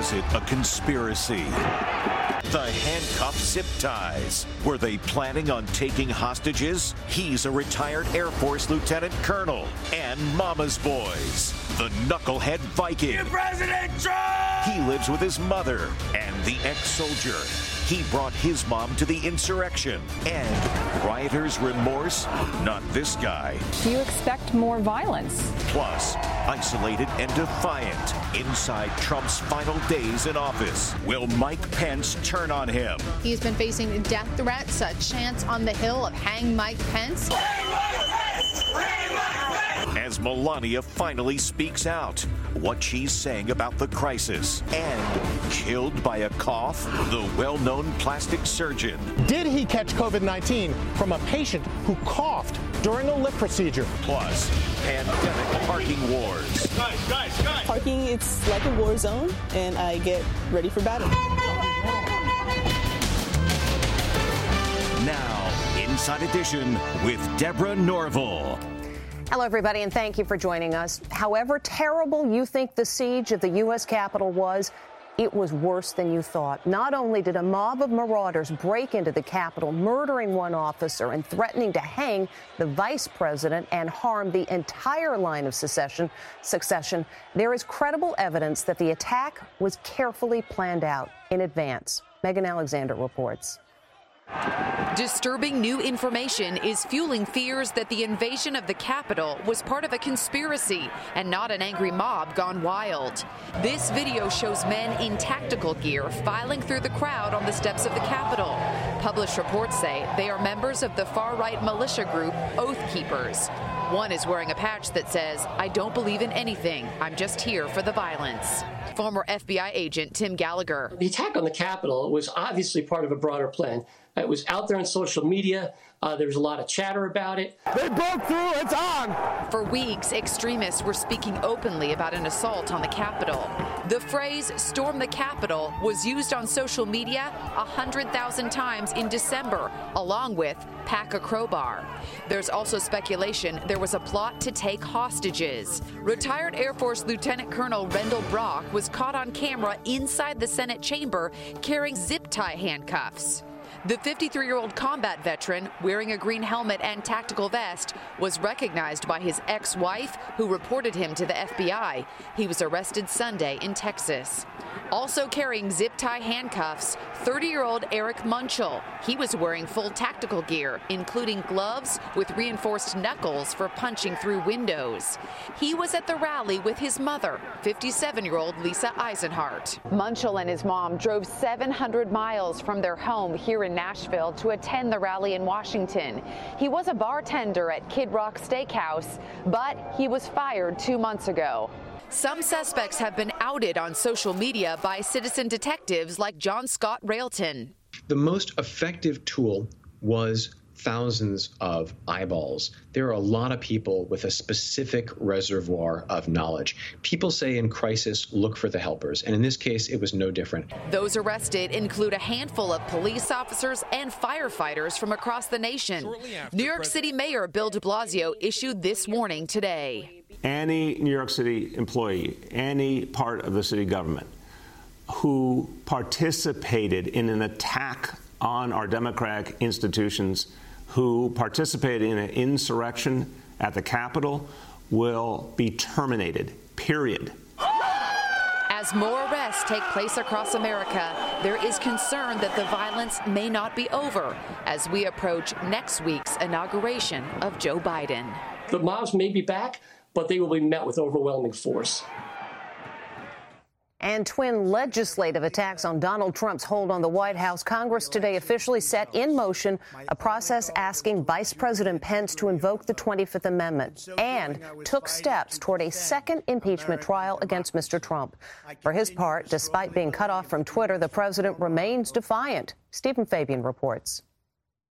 Was it a conspiracy? The handcuff zip ties. Were they planning on taking hostages? He's a retired Air Force lieutenant colonel and Mama's boys. The knucklehead Viking. President Trump! He lives with his mother and the ex-soldier. He brought his mom to the insurrection. And rioters' remorse? Not this guy. Do you expect more violence? Plus, isolated and defiant inside Trump's final days in office. Will Mike Pence turn on him? He's been facing death threats, a chance on the Hill of hang Mike Pence. As Melania finally speaks out, what she's saying about the crisis, and killed by a cough, the well known plastic surgeon. Did he catch COVID 19 from a patient who coughed during a lip procedure? Plus, pandemic parking wars. Guys, guys, guys! Parking, it's like a war zone, and I get ready for battle. Now, Inside Edition with Deborah Norville. Hello, everybody, and thank you for joining us. However terrible you think the siege of the U.S. Capitol was, it was worse than you thought. Not only did a mob of marauders break into the Capitol, murdering one officer and threatening to hang the vice president and harm the entire line of succession, succession, there is credible evidence that the attack was carefully planned out in advance. Megan Alexander reports. Disturbing new information is fueling fears that the invasion of the Capitol was part of a conspiracy and not an angry mob gone wild. This video shows men in tactical gear filing through the crowd on the steps of the Capitol. Published reports say they are members of the far right militia group Oath Keepers. One is wearing a patch that says, I don't believe in anything. I'm just here for the violence. Former FBI agent Tim Gallagher. The attack on the Capitol was obviously part of a broader plan. It was out there on social media. Uh, there was a lot of chatter about it. They broke through. It's on. For weeks, extremists were speaking openly about an assault on the Capitol. The phrase storm the Capitol was used on social media 100,000 times in December, along with pack a crowbar. There's also speculation there was a plot to take hostages. Retired Air Force Lieutenant Colonel Rendell Brock was caught on camera inside the Senate chamber carrying zip tie handcuffs. The 53 year old combat veteran, wearing a green helmet and tactical vest, was recognized by his ex wife, who reported him to the FBI. He was arrested Sunday in Texas. Also carrying zip tie handcuffs, 30 year old Eric Munchel. He was wearing full tactical gear, including gloves with reinforced knuckles for punching through windows. He was at the rally with his mother, 57 year old Lisa Eisenhart. Munchel and his mom drove 700 miles from their home here in Nashville to attend the rally in Washington. He was a bartender at Kid Rock Steakhouse, but he was fired two months ago. Some suspects have been outed on social media by citizen detectives like John Scott Railton. The most effective tool was thousands of eyeballs. There are a lot of people with a specific reservoir of knowledge. People say in crisis, look for the helpers. And in this case, it was no different. Those arrested include a handful of police officers and firefighters from across the nation. New York City Mayor Bill de Blasio issued this warning today. Any New York City employee, any part of the city government who participated in an attack on our democratic institutions who participated in an insurrection at the Capitol will be terminated, period. As more arrests take place across America, there is concern that the violence may not be over as we approach next week's inauguration of Joe Biden. The mobs may be back, but they will be met with overwhelming force. And twin legislative attacks on Donald Trump's hold on the White House. Congress today officially set in motion a process asking Vice President Pence to invoke the 25th Amendment and took steps toward a second impeachment trial against Mr. Trump. For his part, despite being cut off from Twitter, the president remains defiant. Stephen Fabian reports.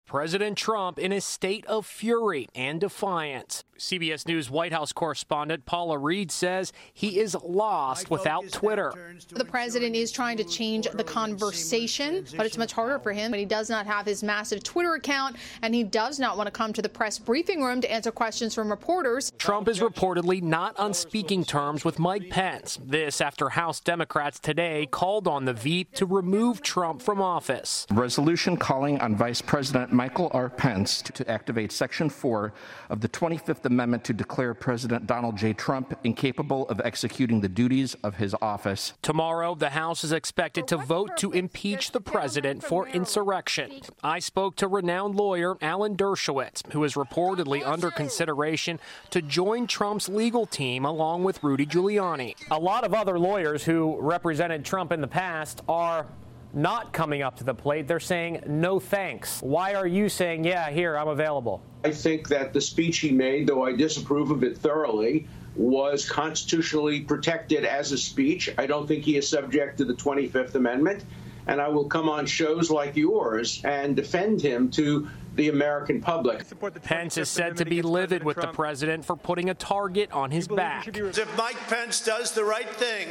President Trump in a state of fury and defiance. CBS News White House correspondent Paula Reid says he is lost without Twitter. The president is trying to change the conversation, but it's much harder for him. But he does not have his massive Twitter account, and he does not want to come to the press briefing room to answer questions from reporters. Trump is reportedly not on speaking terms with Mike Pence. This after House Democrats today called on the Veep to remove Trump from office. Resolution calling on Vice President Michael R. Pence to activate Section 4 of the 25th Amendment to declare President Donald J. Trump incapable of executing the duties of his office. Tomorrow, the House is expected to vote to impeach the president for insurrection. I spoke to renowned lawyer Alan Dershowitz, who is reportedly under consideration to join Trump's legal team along with Rudy Giuliani. A lot of other lawyers who represented Trump in the past are not coming up to the plate. They're saying no thanks. Why are you saying, yeah, here, I'm available? I think that the speech he made, though I disapprove of it thoroughly, was constitutionally protected as a speech. I don't think he is subject to the 25th Amendment. And I will come on shows like yours and defend him to the American public. Pence is said to be livid with the president for putting a target on his back. If Mike Pence does the right thing,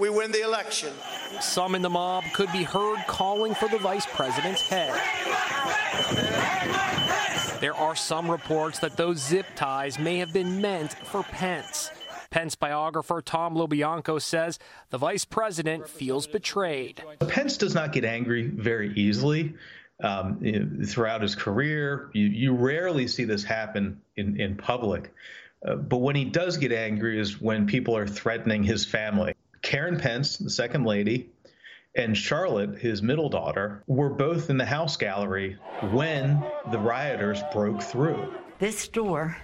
we win the election. Some in the mob could be heard calling for the vice president's head. There are some reports that those zip ties may have been meant for Pence. Pence biographer Tom LoBianco says the vice president feels betrayed. Pence does not get angry very easily. Um, you know, throughout his career, you, you, rarely see this happen in, in public. Uh, but when he does get angry is when people are threatening his family. Karen Pence, the second lady, and Charlotte, his middle daughter, were both in the House gallery when the rioters broke through. This door,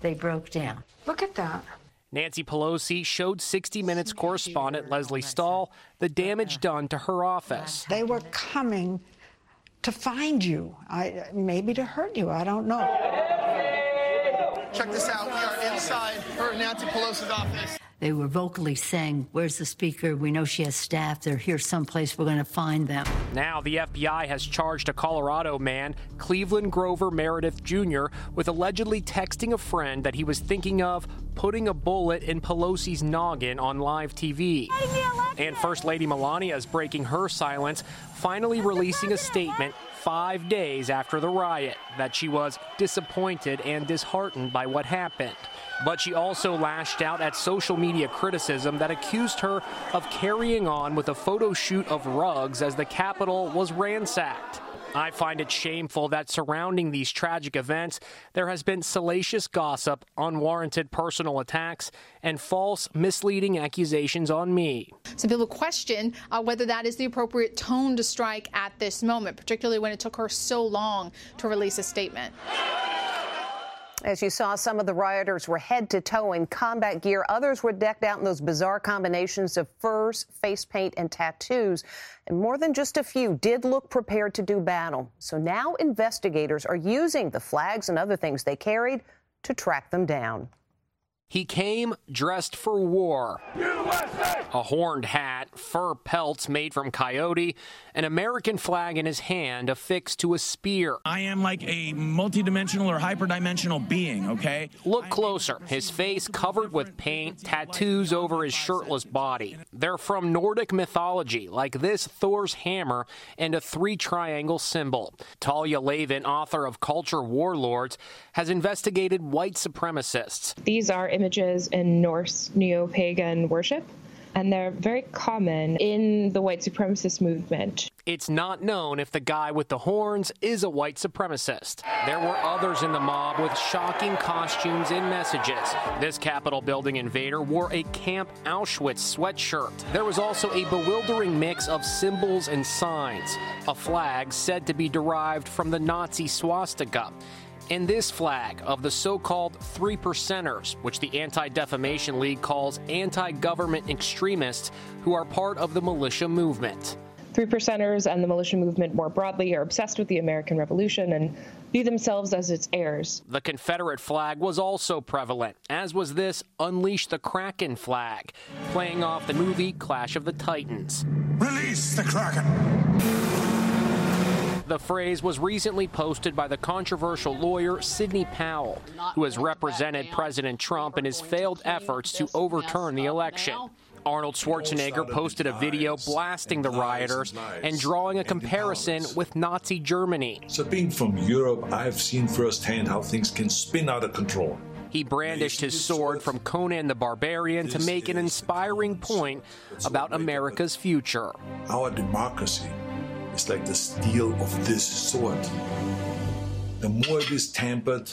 they broke down. Look at that. Nancy Pelosi showed 60 Minutes correspondent Lesley Stahl the damage done to her office. They were coming to find you, I, maybe to hurt you. I don't know. Check this out. We are inside her Nancy Pelosi's office. They were vocally saying, Where's the speaker? We know she has staff. They're here someplace. We're going to find them. Now, the FBI has charged a Colorado man, Cleveland Grover Meredith Jr., with allegedly texting a friend that he was thinking of putting a bullet in Pelosi's noggin on live TV. And First Lady Melania is breaking her silence, finally releasing a statement five days after the riot that she was disappointed and disheartened by what happened. But she also lashed out at social media criticism that accused her of carrying on with a photo shoot of rugs as the Capitol was ransacked. I find it shameful that surrounding these tragic events, there has been salacious gossip, unwarranted personal attacks, and false, misleading accusations on me. Some people question uh, whether that is the appropriate tone to strike at this moment, particularly when it took her so long to release a statement. As you saw, some of the rioters were head to toe in combat gear. Others were decked out in those bizarre combinations of furs, face paint, and tattoos. And more than just a few did look prepared to do battle. So now investigators are using the flags and other things they carried to track them down. He came dressed for war. USA! A horned hat, fur pelts made from coyote, an American flag in his hand affixed to a spear. I am like a multidimensional or hyperdimensional being, okay? Look closer. His face covered with paint, tattoos over his shirtless body. They're from Nordic mythology, like this Thor's hammer and a three triangle symbol. Talia Lavin, author of Culture Warlords, has investigated white supremacists. These are images in Norse neo pagan worship and they're very common in the white supremacist movement. It's not known if the guy with the horns is a white supremacist. There were others in the mob with shocking costumes and messages. This Capitol building invader wore a Camp Auschwitz sweatshirt. There was also a bewildering mix of symbols and signs, a flag said to be derived from the Nazi swastika. And this flag of the so called Three Percenters, which the Anti Defamation League calls anti government extremists who are part of the militia movement. Three Percenters and the militia movement more broadly are obsessed with the American Revolution and view themselves as its heirs. The Confederate flag was also prevalent, as was this Unleash the Kraken flag, playing off the movie Clash of the Titans. Release the Kraken! The phrase was recently posted by the controversial lawyer Sidney Powell, who has represented President Trump in his failed efforts to overturn the election. Arnold Schwarzenegger posted a video blasting the rioters and drawing a comparison with Nazi Germany. So, being from Europe, I've seen firsthand how things can spin out of control. He brandished his sword from Conan the Barbarian to make an inspiring point about America's future. Our democracy is like the steel of this sword. The more it is tampered,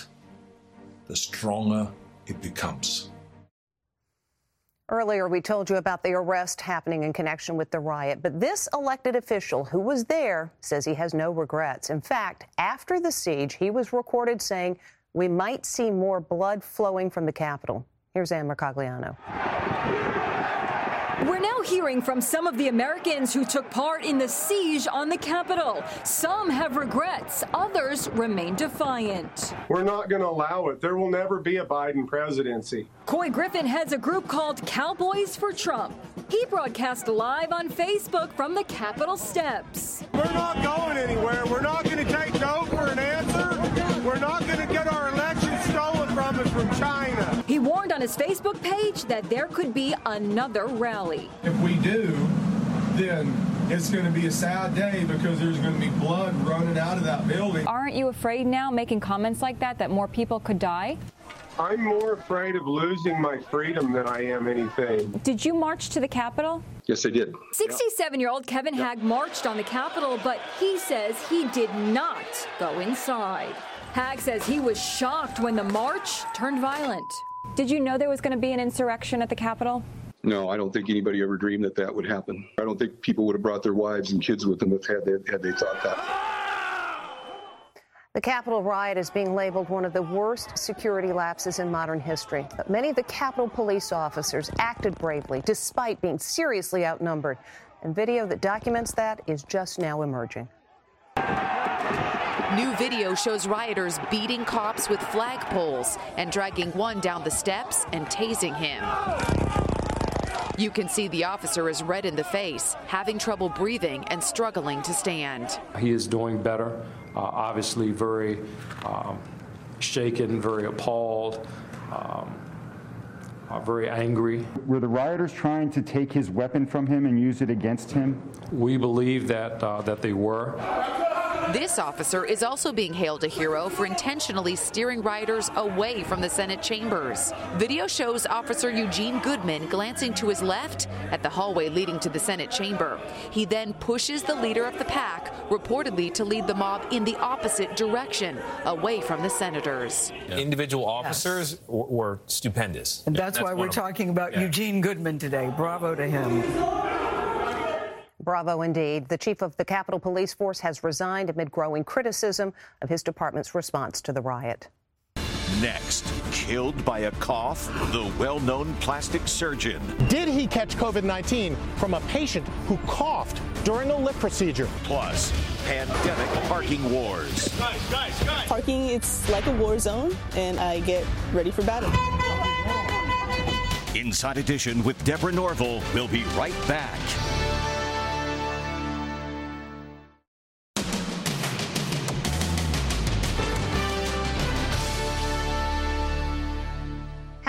the stronger it becomes. Earlier, we told you about the arrest happening in connection with the riot, but this elected official who was there says he has no regrets. In fact, after the siege, he was recorded saying, We might see more blood flowing from the Capitol. Here's Ann Mercogliano. We're now hearing from some of the Americans who took part in the siege on the Capitol. Some have regrets, others remain defiant. We're not going to allow it. There will never be a Biden presidency. Couy Griffin heads a group called Cowboys for Trump. He broadcast live on Facebook from the Capitol steps. We're not going anywhere. We're not going to take no for an answer. We're not going to get our election stolen from us from China. He warned on his Facebook page that there could be another rally. If we do, then it's going to be a sad day because there's going to be blood running out of that building. Aren't you afraid now, making comments like that, that more people could die? I'm more afraid of losing my freedom than I am anything. Did you march to the Capitol? Yes, I did. 67 year old Kevin Hagg marched on the Capitol, but he says he did not go inside. Hagg says he was shocked when the march turned violent. Did you know there was going to be an insurrection at the Capitol? No, I don't think anybody ever dreamed that that would happen. I don't think people would have brought their wives and kids with them if had they, had they thought that. The Capitol riot is being labeled one of the worst security lapses in modern history. But many of the Capitol police officers acted bravely despite being seriously outnumbered. And video that documents that is just now emerging. New video shows rioters beating cops with flagpoles and dragging one down the steps and tasing him. You can see the officer is red in the face, having trouble breathing and struggling to stand. He is doing better, uh, obviously very um, shaken, very appalled. Um, uh, very angry. Were the rioters trying to take his weapon from him and use it against him? We believe that uh, that they were. This officer is also being hailed a hero for intentionally steering rioters away from the Senate chambers. Video shows Officer Eugene Goodman glancing to his left at the hallway leading to the Senate chamber. He then pushes the leader of the pack, reportedly to lead the mob in the opposite direction, away from the senators. Yeah. Individual officers yes. were stupendous. And that's, that's why we're talking about yeah. Eugene Goodman today. Bravo to him. Bravo indeed. The chief of the Capitol Police Force has resigned amid growing criticism of his department's response to the riot. Next, killed by a cough, the well known plastic surgeon. Did he catch COVID 19 from a patient who coughed during a lip procedure? Plus, pandemic parking wars. Guys, guys, guys. Parking, it's like a war zone, and I get ready for battle. Inside Edition with Deborah Norville will be right back.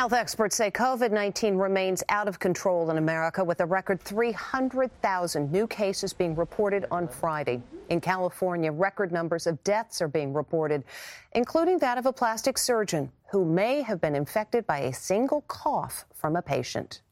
Health experts say COVID 19 remains out of control in America with a record 300,000 new cases being reported on Friday. In California, record numbers of deaths are being reported, including that of a plastic surgeon who may have been infected by a single cough from a patient.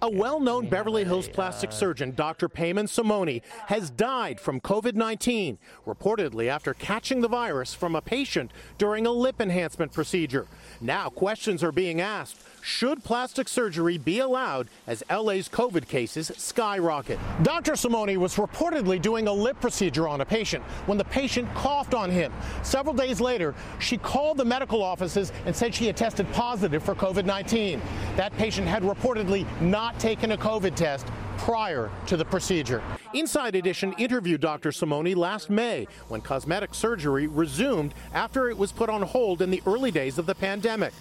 A well known Beverly Hills plastic uh. surgeon, Dr. Payman Simoni, has died from COVID 19, reportedly after catching the virus from a patient during a lip enhancement procedure. Now, questions are being asked should plastic surgery be allowed as LA's COVID cases skyrocket? Dr. Simoni was reportedly doing a lip procedure on a patient when the patient coughed on him. Several days later, she called the medical offices and said she had tested positive for COVID 19. That patient had reportedly not taken a COVID test prior to the procedure. Inside Edition interviewed Dr. Simoni last May when cosmetic surgery resumed after it was put on hold in the early days of the pandemic.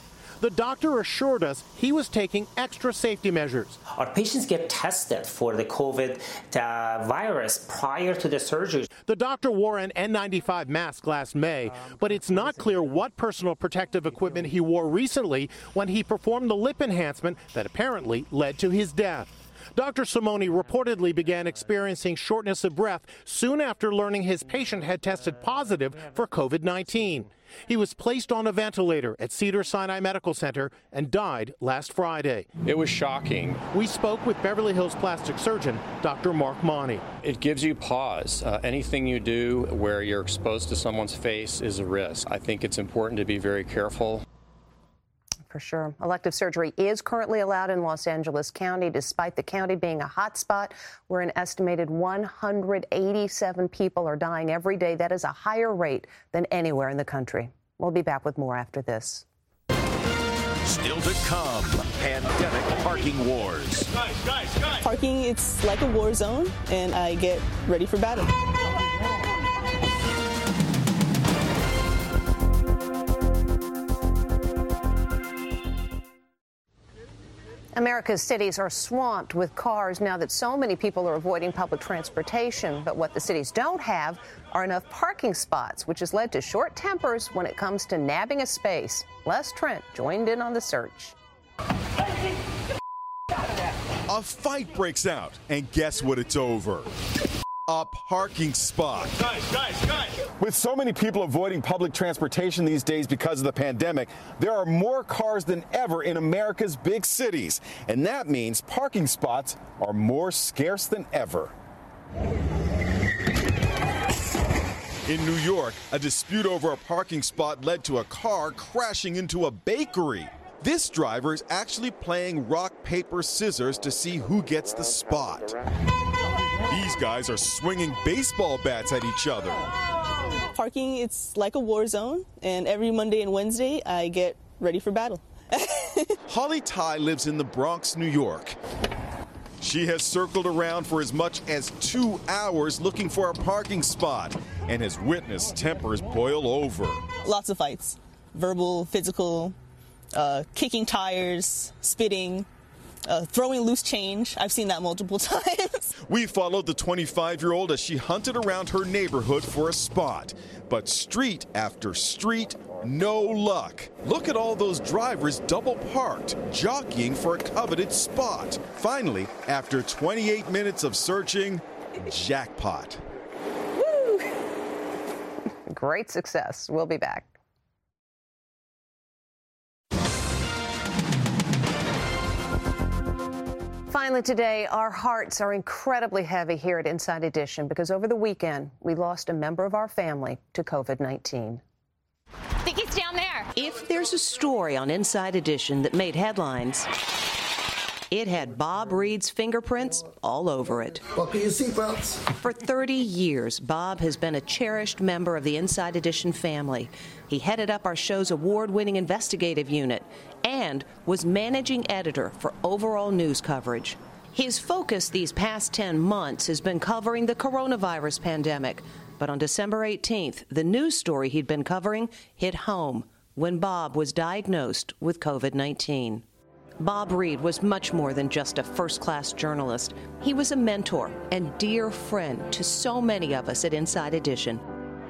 The doctor assured us he was taking extra safety measures. Our patients get tested for the COVID uh, virus prior to the surgery. The doctor wore an N95 mask last May, but it's not clear what personal protective equipment he wore recently when he performed the lip enhancement that apparently led to his death. Dr. Simoni reportedly began experiencing shortness of breath soon after learning his patient had tested positive for COVID 19. He was placed on a ventilator at Cedars-Sinai Medical Center and died last Friday. It was shocking. We spoke with Beverly Hills plastic surgeon Dr. Mark Monty. It gives you pause. Uh, anything you do where you're exposed to someone's face is a risk. I think it's important to be very careful for sure. Elective surgery is currently allowed in Los Angeles County, despite the county being a hotspot where an estimated 187 people are dying every day. That is a higher rate than anywhere in the country. We'll be back with more after this. Still to come, pandemic parking wars. Guys, guys, guys. Parking, it's like a war zone, and I get ready for battle. America's cities are swamped with cars now that so many people are avoiding public transportation. But what the cities don't have are enough parking spots, which has led to short tempers when it comes to nabbing a space. Les Trent joined in on the search. A fight breaks out, and guess what? It's over a parking spot. Guys, guys, guys. With so many people avoiding public transportation these days because of the pandemic, there are more cars than ever in America's big cities. And that means parking spots are more scarce than ever. In New York, a dispute over a parking spot led to a car crashing into a bakery. This driver is actually playing rock, paper, scissors to see who gets the spot. These guys are swinging baseball bats at each other. Parking, it's like a war zone, and every Monday and Wednesday, I get ready for battle. Holly Ty lives in the Bronx, New York. She has circled around for as much as two hours looking for a parking spot and has witnessed tempers boil over. Lots of fights verbal, physical, uh, kicking tires, spitting, uh, throwing loose change. I've seen that multiple times. We followed the 25 year old as she hunted around her neighborhood for a spot. But street after street, no luck. Look at all those drivers double parked, jockeying for a coveted spot. Finally, after 28 minutes of searching, jackpot. Woo! Great success. We'll be back. Finally, today, our hearts are incredibly heavy here at Inside Edition because over the weekend, we lost a member of our family to COVID 19. I think he's down there. If there's a story on Inside Edition that made headlines, it had Bob Reed's fingerprints all over it. Buckle your seatbelts. For 30 years, Bob has been a cherished member of the Inside Edition family. He headed up our show's award winning investigative unit and was managing editor for overall news coverage. His focus these past 10 months has been covering the coronavirus pandemic. But on December 18th, the news story he'd been covering hit home when Bob was diagnosed with COVID 19. Bob Reed was much more than just a first class journalist. He was a mentor and dear friend to so many of us at Inside Edition.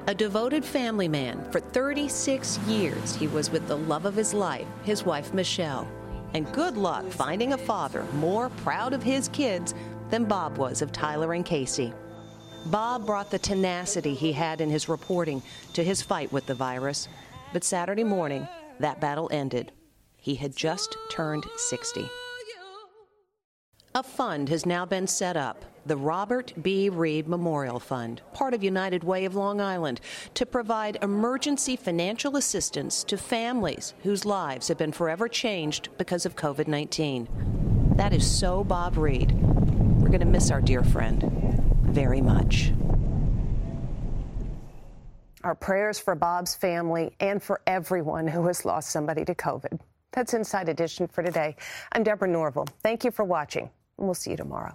A devoted family man, for 36 years he was with the love of his life, his wife Michelle. And good luck finding a father more proud of his kids than Bob was of Tyler and Casey. Bob brought the tenacity he had in his reporting to his fight with the virus. But Saturday morning, that battle ended. He had just turned 60. A fund has now been set up, the Robert B. Reed Memorial Fund, part of United Way of Long Island, to provide emergency financial assistance to families whose lives have been forever changed because of COVID 19. That is so Bob Reed. We're going to miss our dear friend very much. Our prayers for Bob's family and for everyone who has lost somebody to COVID. That's Inside Edition for today. I'm Deborah Norville. Thank you for watching, and we'll see you tomorrow.